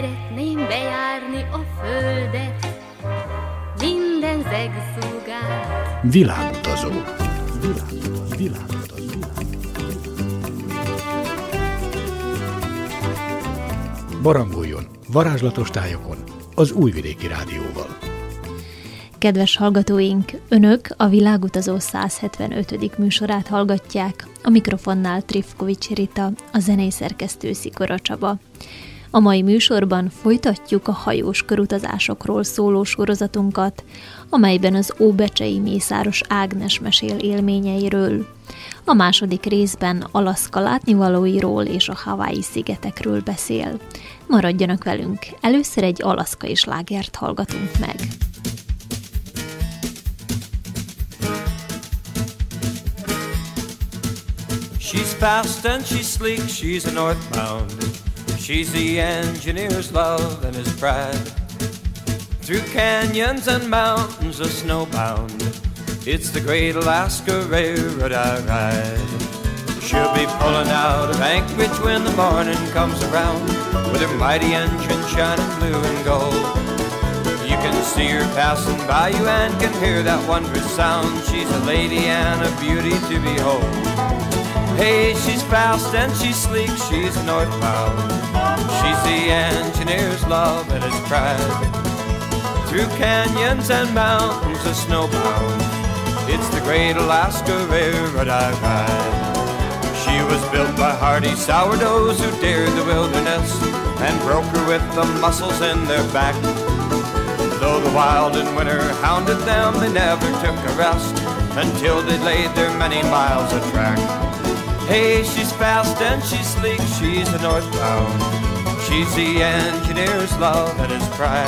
Szeretném bejárni a földet, minden zegszúgát. Világutazó. Világutazó. Világutazó. Barangoljon varázslatos tájokon az Újvidéki Rádióval. Kedves hallgatóink, Önök a Világutazó 175. műsorát hallgatják, a mikrofonnál Trifkovics Rita, a zenészerkesztő Szikora Csaba. A mai műsorban folytatjuk a hajós körutazásokról szóló sorozatunkat, amelyben az Óbecsei Mészáros Ágnes mesél élményeiről. A második részben Alaszka látnivalóiról és a Hawaii szigetekről beszél. Maradjanak velünk, először egy alaszkai slágert hallgatunk meg. She's fast and she's sleek, she's northbound. She's the engineer's love and his pride. Through canyons and mountains of snowbound, it's the great Alaska Railroad I ride. She'll be pulling out of Anchorage when the morning comes around, with her mighty engine shining blue and gold. You can see her passing by you and can hear that wondrous sound. She's a lady and a beauty to behold. Hey, she's fast and she's sleek, she's northbound. She's the engineer's love and his pride. Through canyons and mountains of snowbound, it's the great Alaska Railroad I ride. She was built by hardy sourdoughs who dared the wilderness and broke her with the muscles in their back. Though the wild and winter hounded them, they never took a rest until they laid their many miles of track. Hey, she's fast and she's sleek, she's a northbound. She's the engineer's love and his pride.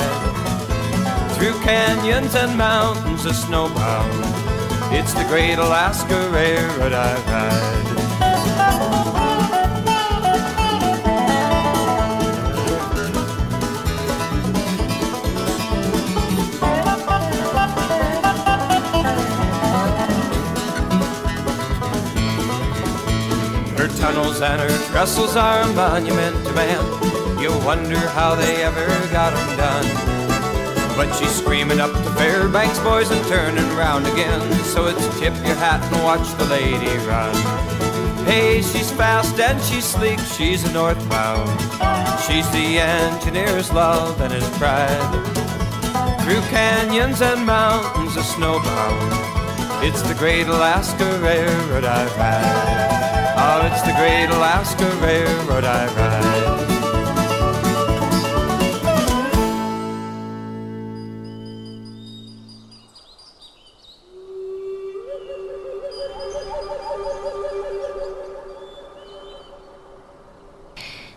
Through canyons and mountains of snowbound, it's the great Alaska Railroad I ride. Her tunnels and her trestles are a monument to man. You wonder how they ever got them done. But she's screaming up the Fairbanks boys and turning round again. So it's tip your hat and watch the lady run. Hey, she's fast and she's sleek, she's a northbound. She's the engineer's love and his pride. Through canyons and mountains of snowbound, it's the great Alaska Railroad I ride. Oh, it's the great Alaska Railroad I ride.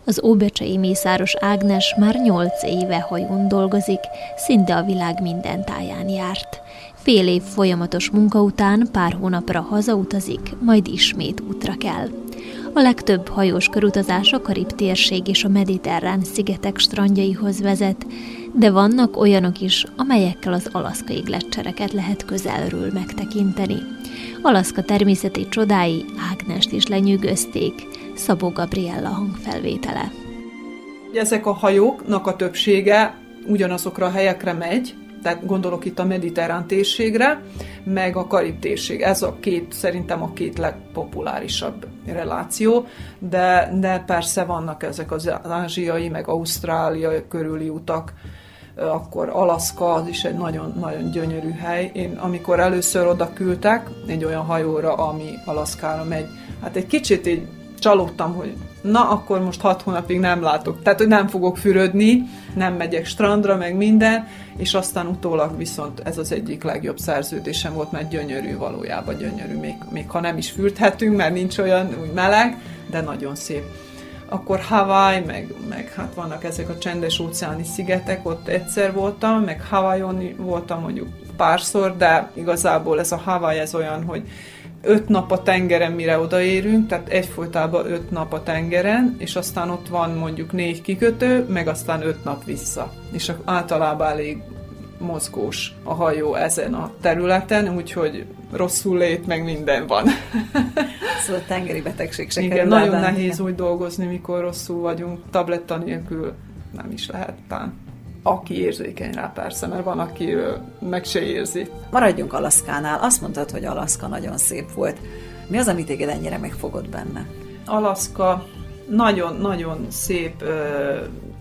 Az óbecsei mészáros Ágnes már nyolc éve hajón dolgozik, szinte a világ minden táján járt. Fél év folyamatos munka után pár hónapra hazautazik, majd ismét útra kell. A legtöbb hajós körutazás a Karib térség és a mediterrán szigetek strandjaihoz vezet, de vannak olyanok is, amelyekkel az alaszkai gletszereket lehet közelről megtekinteni. Alaszka természeti csodái Ágnest is lenyűgözték, Szabó Gabriella hangfelvétele. Ezek a hajóknak a többsége ugyanazokra a helyekre megy, tehát gondolok itt a mediterrán térségre, meg a karib térség. Ez a két, szerintem a két legpopulárisabb reláció, de, de persze vannak ezek az ázsiai, meg Ausztrália körüli utak, akkor Alaszka az is egy nagyon-nagyon gyönyörű hely. Én amikor először oda küldtek, egy olyan hajóra, ami Alaszkára megy, hát egy kicsit így csalódtam, hogy na, akkor most hat hónapig nem látok. Tehát, hogy nem fogok fürödni, nem megyek strandra, meg minden, és aztán utólag viszont ez az egyik legjobb szerződésem volt, mert gyönyörű valójában gyönyörű, még, még ha nem is fürthetünk, mert nincs olyan úgy meleg, de nagyon szép. Akkor Hawaii, meg, meg hát vannak ezek a csendes óceáni szigetek, ott egyszer voltam, meg Hawaiion voltam mondjuk párszor, de igazából ez a Hawaii ez olyan, hogy öt nap a tengeren, mire odaérünk, tehát egyfolytában öt nap a tengeren, és aztán ott van mondjuk négy kikötő, meg aztán öt nap vissza. És általában elég mozgós a hajó ezen a területen, úgyhogy rosszul lét, meg minden van. szóval tengeri betegség se Igen, nagyon nehéz úgy dolgozni, mikor rosszul vagyunk, tabletta nélkül nem is lehet tán. Aki érzékeny rá persze, mert van, aki meg se érzi. Maradjunk Alaszkánál. Azt mondtad, hogy Alaszka nagyon szép volt. Mi az, amit téged ennyire megfogott benne? Alaszka nagyon-nagyon szép ö,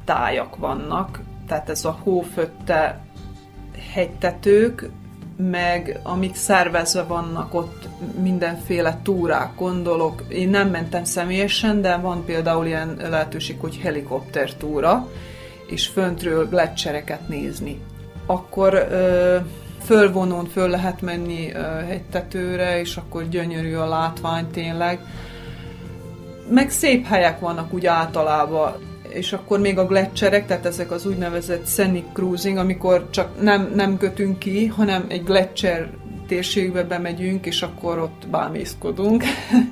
tájak vannak, tehát ez a hófötte hegytetők, meg amik szervezve vannak ott mindenféle túrák, gondolok. Én nem mentem személyesen, de van például ilyen lehetőség, hogy helikopter túra, és föntről gletszereket nézni. Akkor ö, fölvonón föl lehet menni ö, hegytetőre, és akkor gyönyörű a látvány tényleg. Meg szép helyek vannak úgy általában és akkor még a gletszerek, tehát ezek az úgynevezett scenic cruising, amikor csak nem, nem kötünk ki, hanem egy gletszer térségbe bemegyünk, és akkor ott bámészkodunk,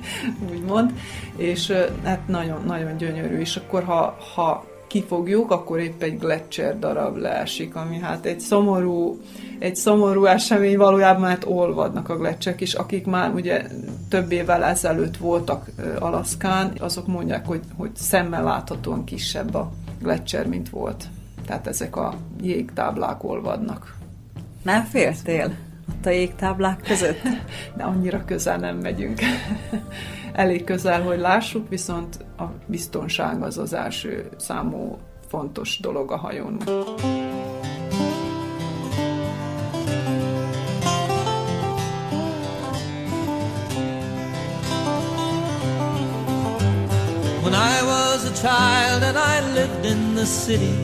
úgymond, és hát nagyon, nagyon gyönyörű, és akkor ha, ha kifogjuk, akkor épp egy gletszer darab leesik, ami hát egy szomorú, egy szomorú esemény valójában, mert olvadnak a gletszerek, és akik már ugye több évvel ezelőtt voltak Alaszkán, azok mondják, hogy, hogy szemmel láthatóan kisebb a gletszer, mint volt. Tehát ezek a jégtáblák olvadnak. Nem féltél ott a jégtáblák között? De annyira közel nem megyünk. Elég közel, hogy lássuk, viszont a biztonság az az első számú fontos dolog a hajón. In the city,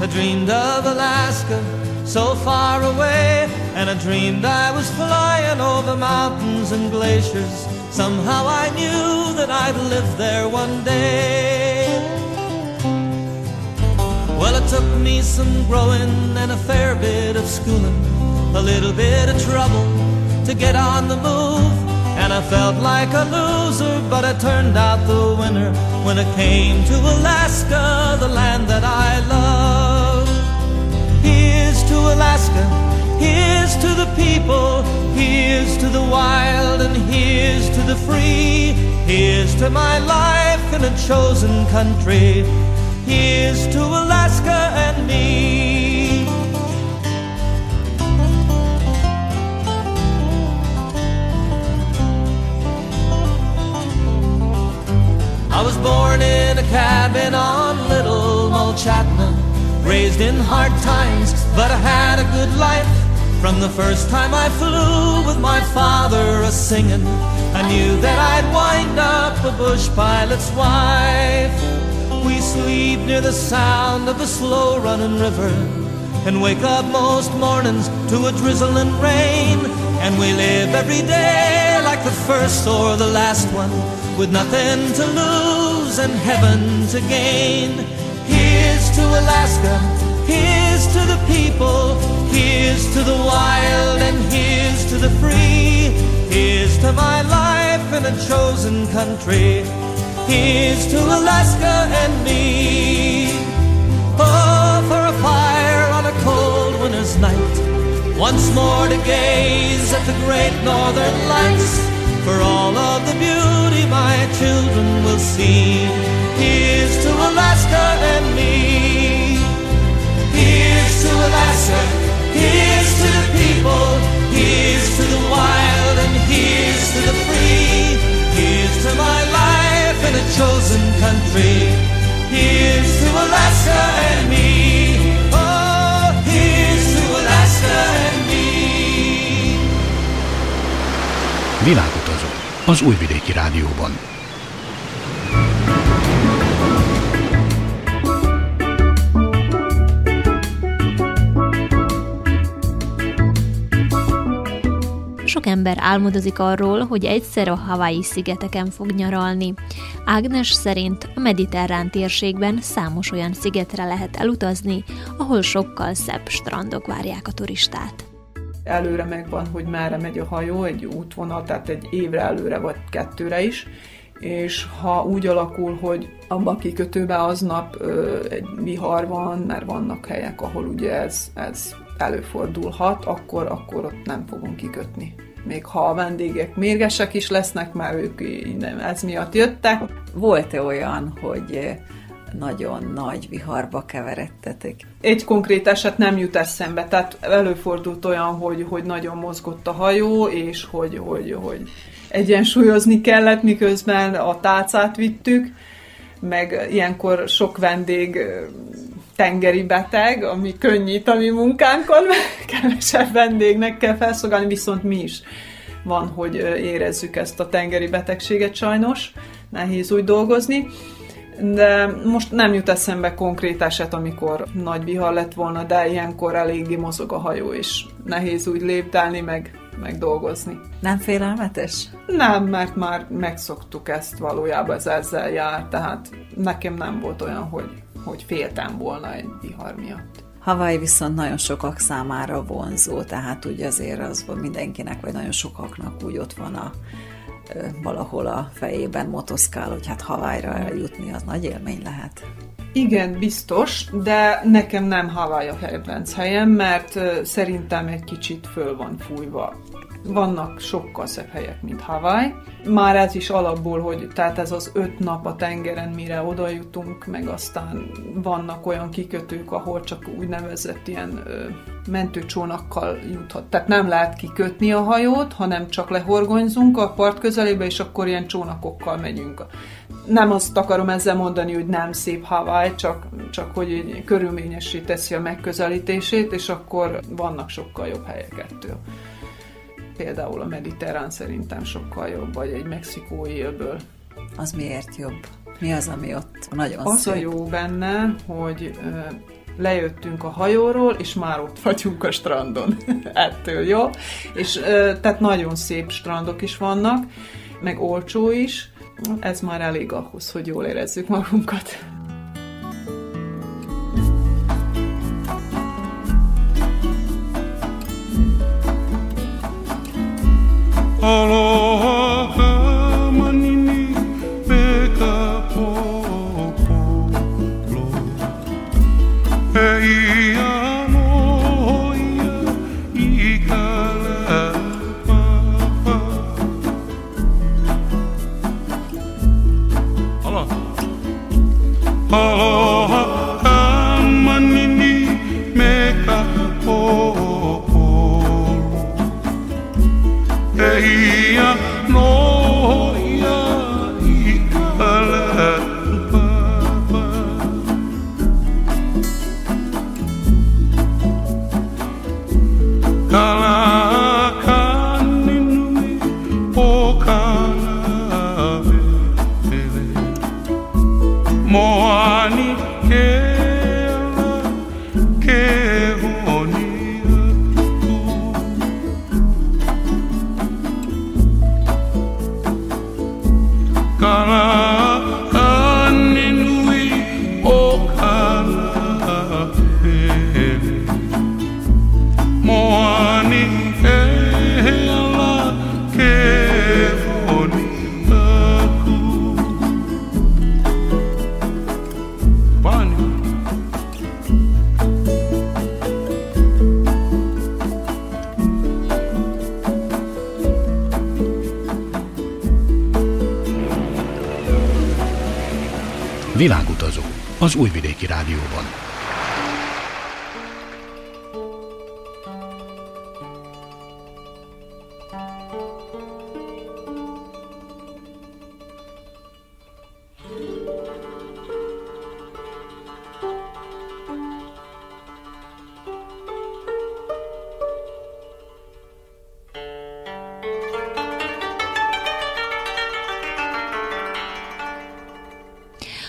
I dreamed of Alaska so far away, and I dreamed I was flying over mountains and glaciers. Somehow I knew that I'd live there one day. Well, it took me some growing and a fair bit of schooling, a little bit of trouble to get on the move. And I felt like a loser, but I turned out the winner when I came to Alaska, the land that I love. Here's to Alaska, here's to the people, here's to the wild, and here's to the free. Here's to my life in a chosen country, here's to Alaska and me. Born in a cabin on Little Mulchatna, raised in hard times, but I had a good life. From the first time I flew with my father a singing, I knew that I'd wind up a bush pilot's wife. We sleep near the sound of the slow running river and wake up most mornings to a drizzling rain. And we live every day like the first or the last one, with nothing to lose and heaven to gain. Here's to Alaska, here's to the people, here's to the wild, and here's to the free. Here's to my life in a chosen country. Here's to Alaska and me. Oh, Once more to gaze at the great northern lights. For all of the beauty my children will see. Here's to Alaska and me. Here's to Alaska. Here's to the people. Here's to the wild and here's to the free. Here's to my life in a chosen country. Here's to Alaska and me. Világutazó az Újvidéki Rádióban. Sok ember álmodozik arról, hogy egyszer a Hawaii szigeteken fog nyaralni. Ágnes szerint a mediterrán térségben számos olyan szigetre lehet elutazni, ahol sokkal szebb strandok várják a turistát. Előre megvan, hogy merre megy a hajó, egy útvonal, tehát egy évre előre vagy kettőre is, és ha úgy alakul, hogy abban a kikötőben aznap ö, egy vihar van, mert vannak helyek, ahol ugye ez, ez előfordulhat, akkor, akkor ott nem fogunk kikötni. Még ha a vendégek mérgesek is lesznek, már ők nem ez miatt jöttek. Volt-e olyan, hogy nagyon nagy viharba keveredtetek. Egy konkrét eset nem jut eszembe, tehát előfordult olyan, hogy, hogy nagyon mozgott a hajó, és hogy, hogy, hogy egyensúlyozni kellett, miközben a tálcát vittük, meg ilyenkor sok vendég tengeri beteg, ami könnyít a mi munkánkon, kevesebb vendégnek kell felszolgálni, viszont mi is van, hogy érezzük ezt a tengeri betegséget sajnos, nehéz úgy dolgozni. De most nem jut eszembe konkrét eset, amikor nagy vihar lett volna, de ilyenkor eléggé mozog a hajó, és nehéz úgy lépdelni, meg, meg dolgozni. Nem félelmetes? Nem, mert már megszoktuk ezt valójában, ez ezzel jár, tehát nekem nem volt olyan, hogy, hogy féltem volna egy vihar miatt. Hawaii viszont nagyon sokak számára vonzó, tehát úgy azért az mindenkinek, vagy nagyon sokaknak úgy ott van a valahol a fejében motoszkál, hogy hát Hawaii-ra eljutni, az nagy élmény lehet. Igen, biztos, de nekem nem Hawaii a kedvenc helyem, mert szerintem egy kicsit föl van fújva vannak sokkal szebb helyek, mint Hawaii. Már ez is alapból, hogy tehát ez az öt nap a tengeren, mire oda jutunk, meg aztán vannak olyan kikötők, ahol csak úgynevezett ilyen ö, mentőcsónakkal juthat. Tehát nem lehet kikötni a hajót, hanem csak lehorgonyzunk a part közelébe, és akkor ilyen csónakokkal megyünk. Nem azt akarom ezzel mondani, hogy nem szép Hawaii, csak, csak hogy körülményessé teszi a megközelítését, és akkor vannak sokkal jobb helyek ettől például a mediterrán szerintem sokkal jobb, vagy egy mexikói öböl. Az miért jobb? Mi az, ami ott nagyon Az szép? a jó benne, hogy lejöttünk a hajóról, és már ott vagyunk a strandon. Ettől jó. És tehát nagyon szép strandok is vannak, meg olcsó is. Ez már elég ahhoz, hogy jól érezzük magunkat. Hello.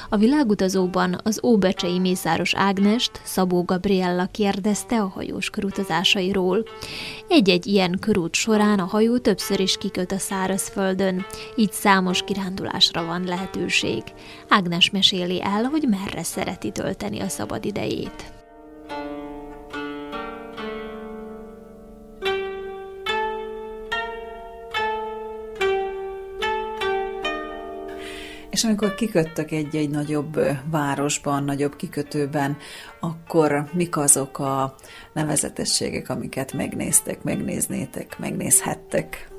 A világutazóban az óbecsei Mészáros Ágnest Szabó Gabriella kérdezte a hajós körutazásairól. Egy-egy ilyen körút során a hajó többször is kiköt a szárazföldön, így számos kirándulásra van lehetőség. Ágnes meséli el, hogy merre szereti tölteni a szabad idejét. És amikor kiköttök egy-egy nagyobb városban, nagyobb kikötőben, akkor mik azok a nevezetességek, amiket megnéztek, megnéznétek, megnézhettek?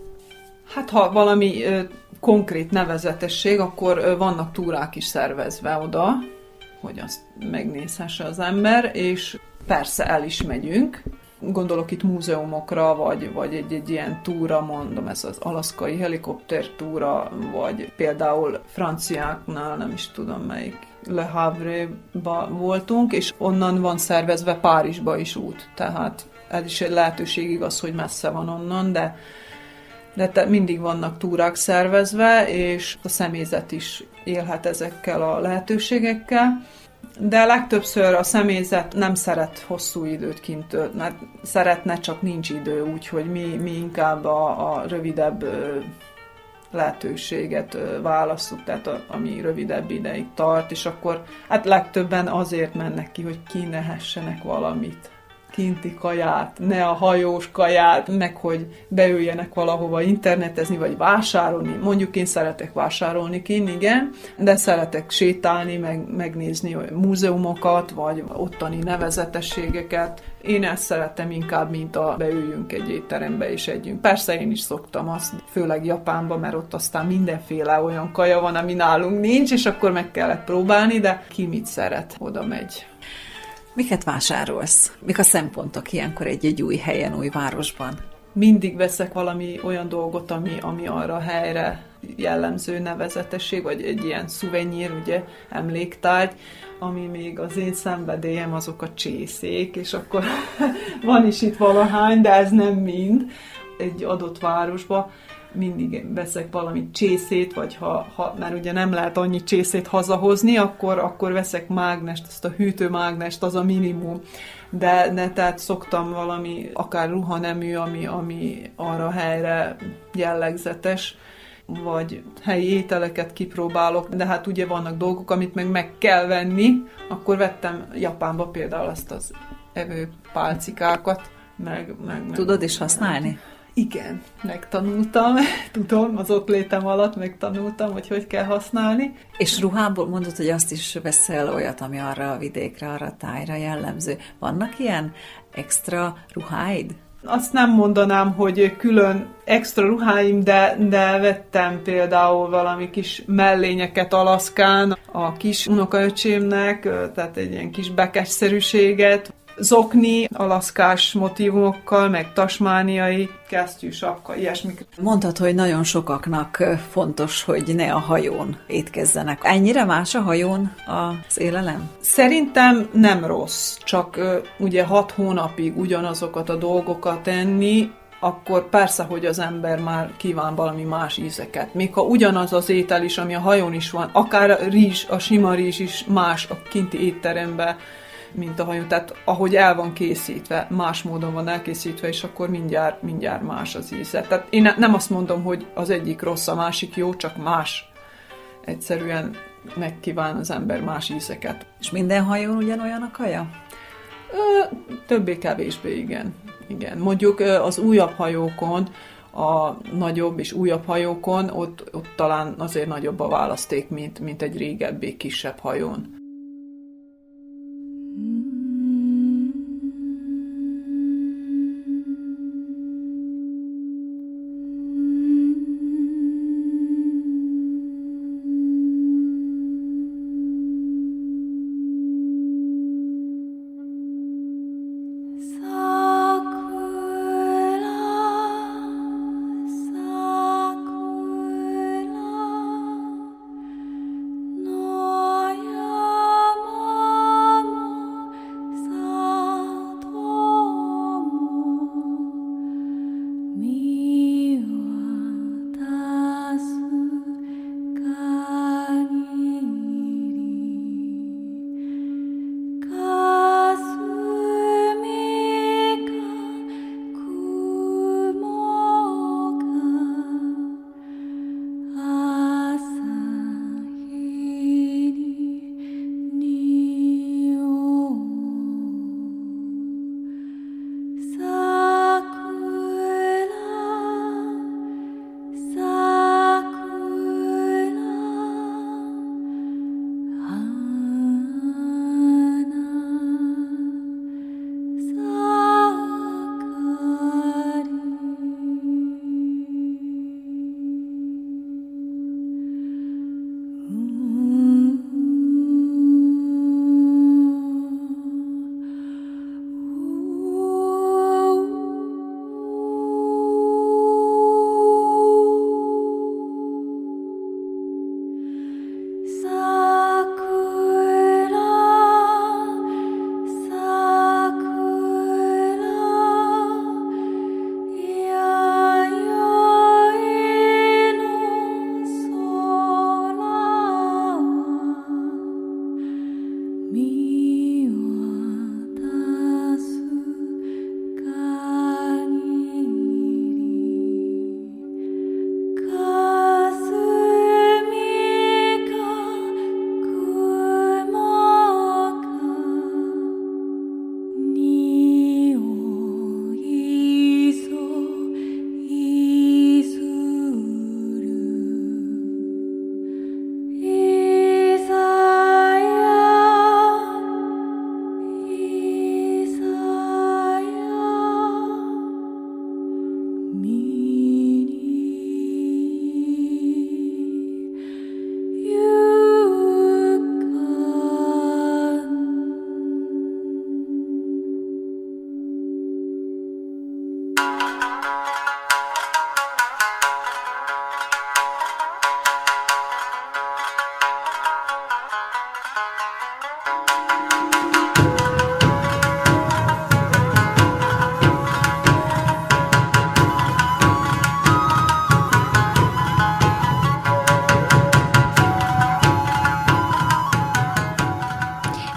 Hát ha valami ö, konkrét nevezetesség, akkor ö, vannak túrák is szervezve oda, hogy azt megnézhesse az ember, és persze el is megyünk, gondolok itt múzeumokra, vagy, vagy egy, egy ilyen túra, mondom, ez az alaszkai helikopter túra, vagy például franciáknál, nem is tudom melyik, Le Havre-ba voltunk, és onnan van szervezve Párizsba is út, tehát ez is egy lehetőség, igaz, hogy messze van onnan, de de te, mindig vannak túrák szervezve, és a személyzet is élhet ezekkel a lehetőségekkel. De legtöbbször a személyzet nem szeret hosszú időt kint mert szeretne, csak nincs idő, úgyhogy mi, mi inkább a, a rövidebb lehetőséget választjuk, tehát a, ami rövidebb ideig tart, és akkor hát legtöbben azért mennek ki, hogy kinehessenek valamit kinti kaját, ne a hajós kaját, meg hogy beüljenek valahova internetezni, vagy vásárolni. Mondjuk én szeretek vásárolni kint, igen, de szeretek sétálni, meg, megnézni múzeumokat, vagy ottani nevezetességeket. Én ezt szeretem inkább, mint a beüljünk egy étterembe és együnk. Persze én is szoktam azt, főleg Japánba, mert ott aztán mindenféle olyan kaja van, ami nálunk nincs, és akkor meg kellett próbálni, de ki mit szeret, oda megy. Miket vásárolsz? Mik a szempontok ilyenkor egy-egy új helyen, új városban? Mindig veszek valami olyan dolgot, ami, ami arra a helyre jellemző nevezetesség, vagy egy ilyen szuvenyír, ugye, emléktárgy, ami még az én szenvedélyem, azok a csészék, és akkor van is itt valahány, de ez nem mind egy adott városba mindig veszek valami csészét, vagy ha, ha már ugye nem lehet annyi csészét hazahozni, akkor, akkor veszek mágnest, ezt a hűtőmágnest, az a minimum. De ne, tehát szoktam valami, akár ruhanemű, ami, ami arra helyre jellegzetes, vagy helyi ételeket kipróbálok, de hát ugye vannak dolgok, amit meg meg kell venni, akkor vettem Japánba például azt az evőpálcikákat, meg, meg, meg Tudod is használni? Igen, megtanultam, tudom, az ott létem alatt megtanultam, hogy hogy kell használni. És ruhából mondod, hogy azt is veszel olyat, ami arra a vidékre, arra a tájra jellemző. Vannak ilyen extra ruháid? Azt nem mondanám, hogy külön extra ruháim, de, de vettem például valami kis mellényeket Alaszkán a kis unokaöcsémnek, tehát egy ilyen kis bekesszerűséget, zokni, alaszkás motivumokkal, meg tasmániai kesztyű, sapka, ilyesmik. Mondtad, hogy nagyon sokaknak fontos, hogy ne a hajón étkezzenek. Ennyire más a hajón az élelem? Szerintem nem rossz, csak ugye hat hónapig ugyanazokat a dolgokat enni, akkor persze, hogy az ember már kíván valami más ízeket. Még ha ugyanaz az étel is, ami a hajón is van, akár a rizs, a sima rizs is más a kinti étteremben, mint a hajó. Tehát ahogy el van készítve, más módon van elkészítve, és akkor mindjárt, mindjárt más az íze. Tehát én nem azt mondom, hogy az egyik rossz, a másik jó, csak más. Egyszerűen megkíván az ember más ízeket. És minden hajón ugyanolyan a kaja? többé-kevésbé, igen. igen. Mondjuk az újabb hajókon, a nagyobb és újabb hajókon, ott, ott talán azért nagyobb a választék, mint, mint egy régebbi, kisebb hajón.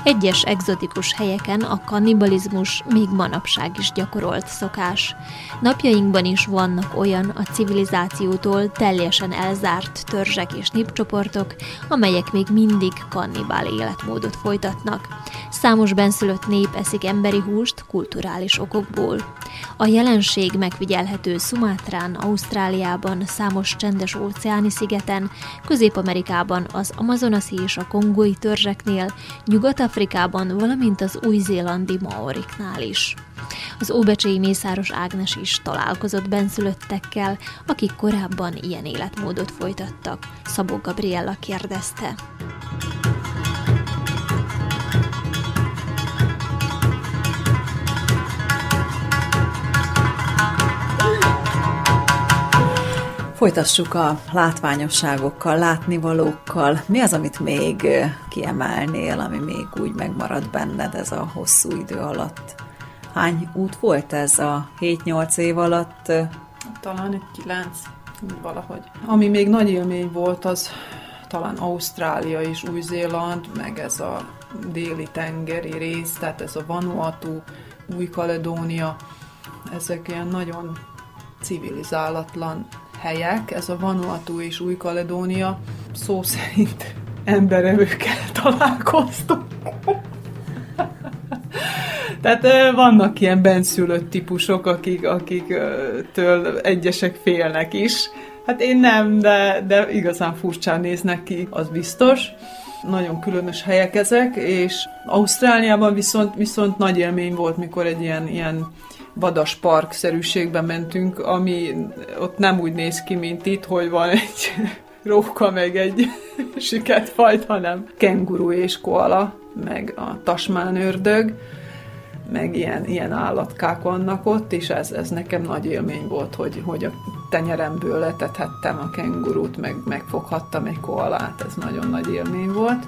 Egyes egzotikus helyeken a kannibalizmus még manapság is gyakorolt szokás. Napjainkban is vannak olyan a civilizációtól teljesen elzárt törzsek és népcsoportok, amelyek még mindig kannibál életmódot folytatnak. Számos benszülött nép eszik emberi húst kulturális okokból. A jelenség megfigyelhető Szumátrán, Ausztráliában, számos csendes óceáni szigeten, Közép-Amerikában, az Amazonasi és a kongói törzseknél, Nyugat-Afrikában, valamint az új-zélandi maoriknál is. Az óbecséi Mészáros Ágnes is találkozott benszülöttekkel, akik korábban ilyen életmódot folytattak. Szabó Gabriella kérdezte. Folytassuk a látványosságokkal, látnivalókkal. Mi az, amit még kiemelnél, ami még úgy megmarad benned ez a hosszú idő alatt? Hány út volt ez a 7-8 év alatt? Talán egy 9, valahogy. Ami még nagy élmény volt, az talán Ausztrália és Új-Zéland, meg ez a déli tengeri rész, tehát ez a Vanuatu, Új-Kaledónia, ezek ilyen nagyon civilizálatlan helyek, ez a Vanuatu és Új-Kaledónia, szó szerint emberevőkkel találkoztunk. Tehát vannak ilyen benszülött típusok, akik, akiktől egyesek félnek is. Hát én nem, de, de igazán furcsán néznek ki, az biztos. Nagyon különös helyek ezek, és Ausztráliában viszont, viszont nagy élmény volt, mikor egy ilyen, ilyen vadas park-szerűségbe mentünk, ami ott nem úgy néz ki, mint itt, hogy van egy róka, meg egy fajt, hanem kenguru és koala, meg a tasmán ördög, meg ilyen, ilyen állatkák vannak ott, és ez, ez nekem nagy élmény volt, hogy, hogy a tenyeremből letethettem a kengurút, meg megfoghattam egy koalát, ez nagyon nagy élmény volt.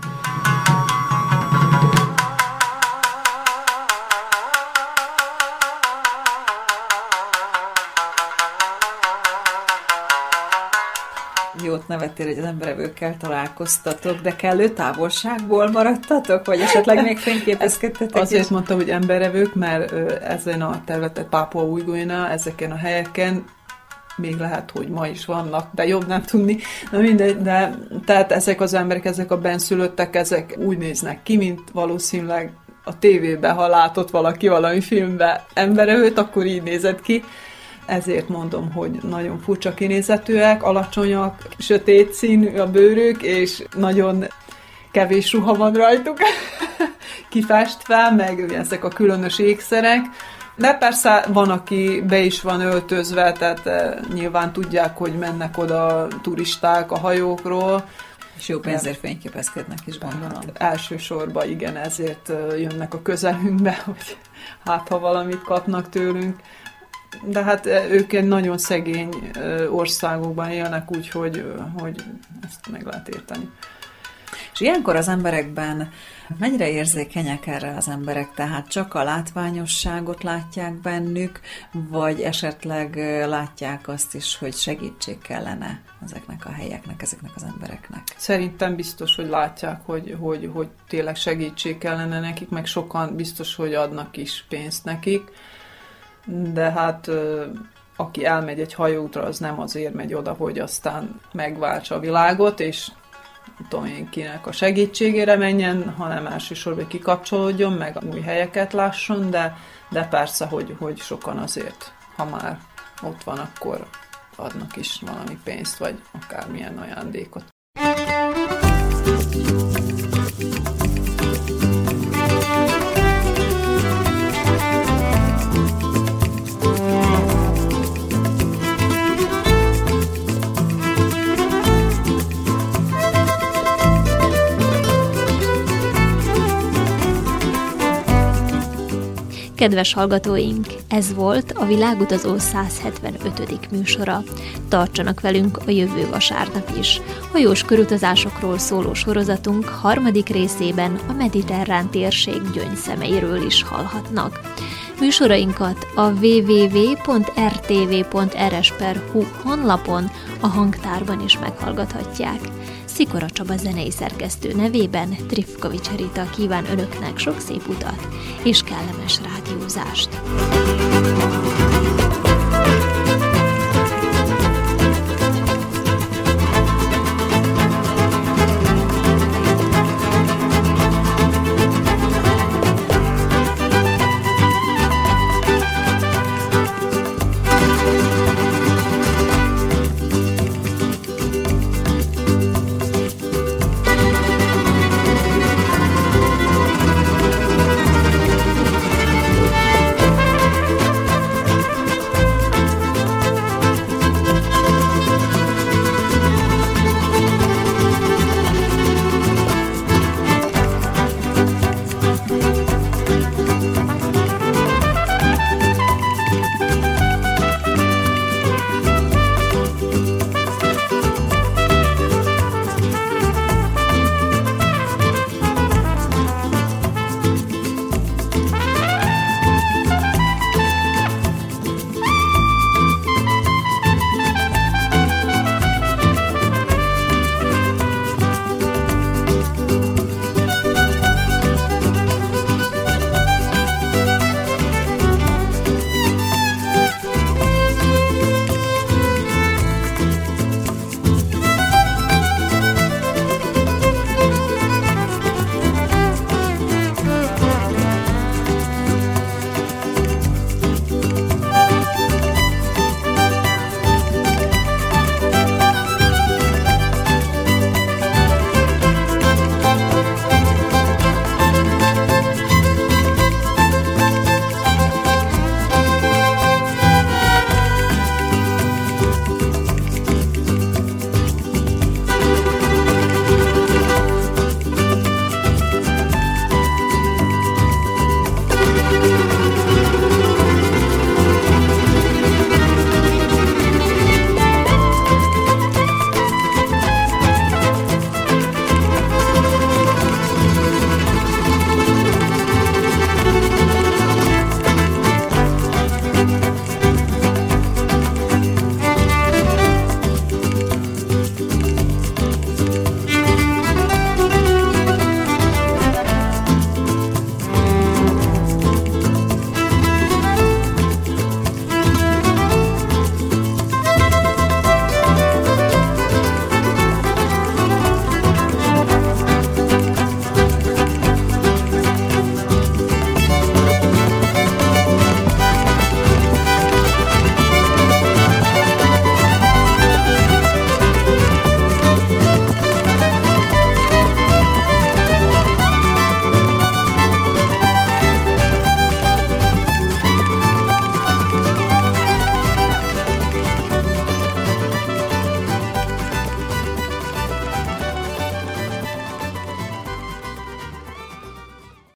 Jót nevettél, hogy az emberevőkkel találkoztatok, de kellő távolságból maradtatok, vagy esetleg még fényképezkedtetek? Azért is? mondtam, hogy emberevők, mert ezen a területen Pápua új ezeken a helyeken még lehet, hogy ma is vannak, de jobb nem tudni. Na mindegy, de tehát ezek az emberek, ezek a benszülöttek, ezek úgy néznek ki, mint valószínűleg a tévében, ha látott valaki valami filmben emberevőt, akkor így nézett ki ezért mondom, hogy nagyon furcsa kinézetűek, alacsonyak, sötét színű a bőrük, és nagyon kevés ruha van rajtuk kifestve, meg ezek a különös ékszerek. De persze van, aki be is van öltözve, tehát eh, nyilván tudják, hogy mennek oda turisták a hajókról, és jó pénzért fényképezkednek is, gondolom. Hát, elsősorban igen, ezért eh, jönnek a közelünkbe, hogy hát ha valamit kapnak tőlünk de hát ők egy nagyon szegény országokban élnek, úgyhogy hogy ezt meg lehet érteni. És ilyenkor az emberekben mennyire érzékenyek erre az emberek, tehát csak a látványosságot látják bennük, vagy esetleg látják azt is, hogy segítség kellene ezeknek a helyeknek, ezeknek az embereknek? Szerintem biztos, hogy látják, hogy, hogy, hogy tényleg segítség kellene nekik, meg sokan biztos, hogy adnak is pénzt nekik, de hát aki elmegy egy hajóútra, az nem azért megy oda, hogy aztán megváltsa a világot, és tudom én kinek a segítségére menjen, hanem elsősorban kikapcsolódjon, meg új helyeket lásson, de, de persze, hogy, hogy sokan azért, ha már ott van, akkor adnak is valami pénzt, vagy akármilyen ajándékot. Kedves hallgatóink, ez volt a Világutazó 175. műsora. Tartsanak velünk a jövő vasárnap is. Hajós körutazásokról szóló sorozatunk harmadik részében a mediterrán térség gyöngyszemeiről is hallhatnak. Műsorainkat a www.rtv.rs.hu honlapon, a hangtárban is meghallgathatják. Szikora Csaba zenei szerkesztő nevében Trifkovics Rita kíván önöknek sok szép utat és kellemes rádiózást.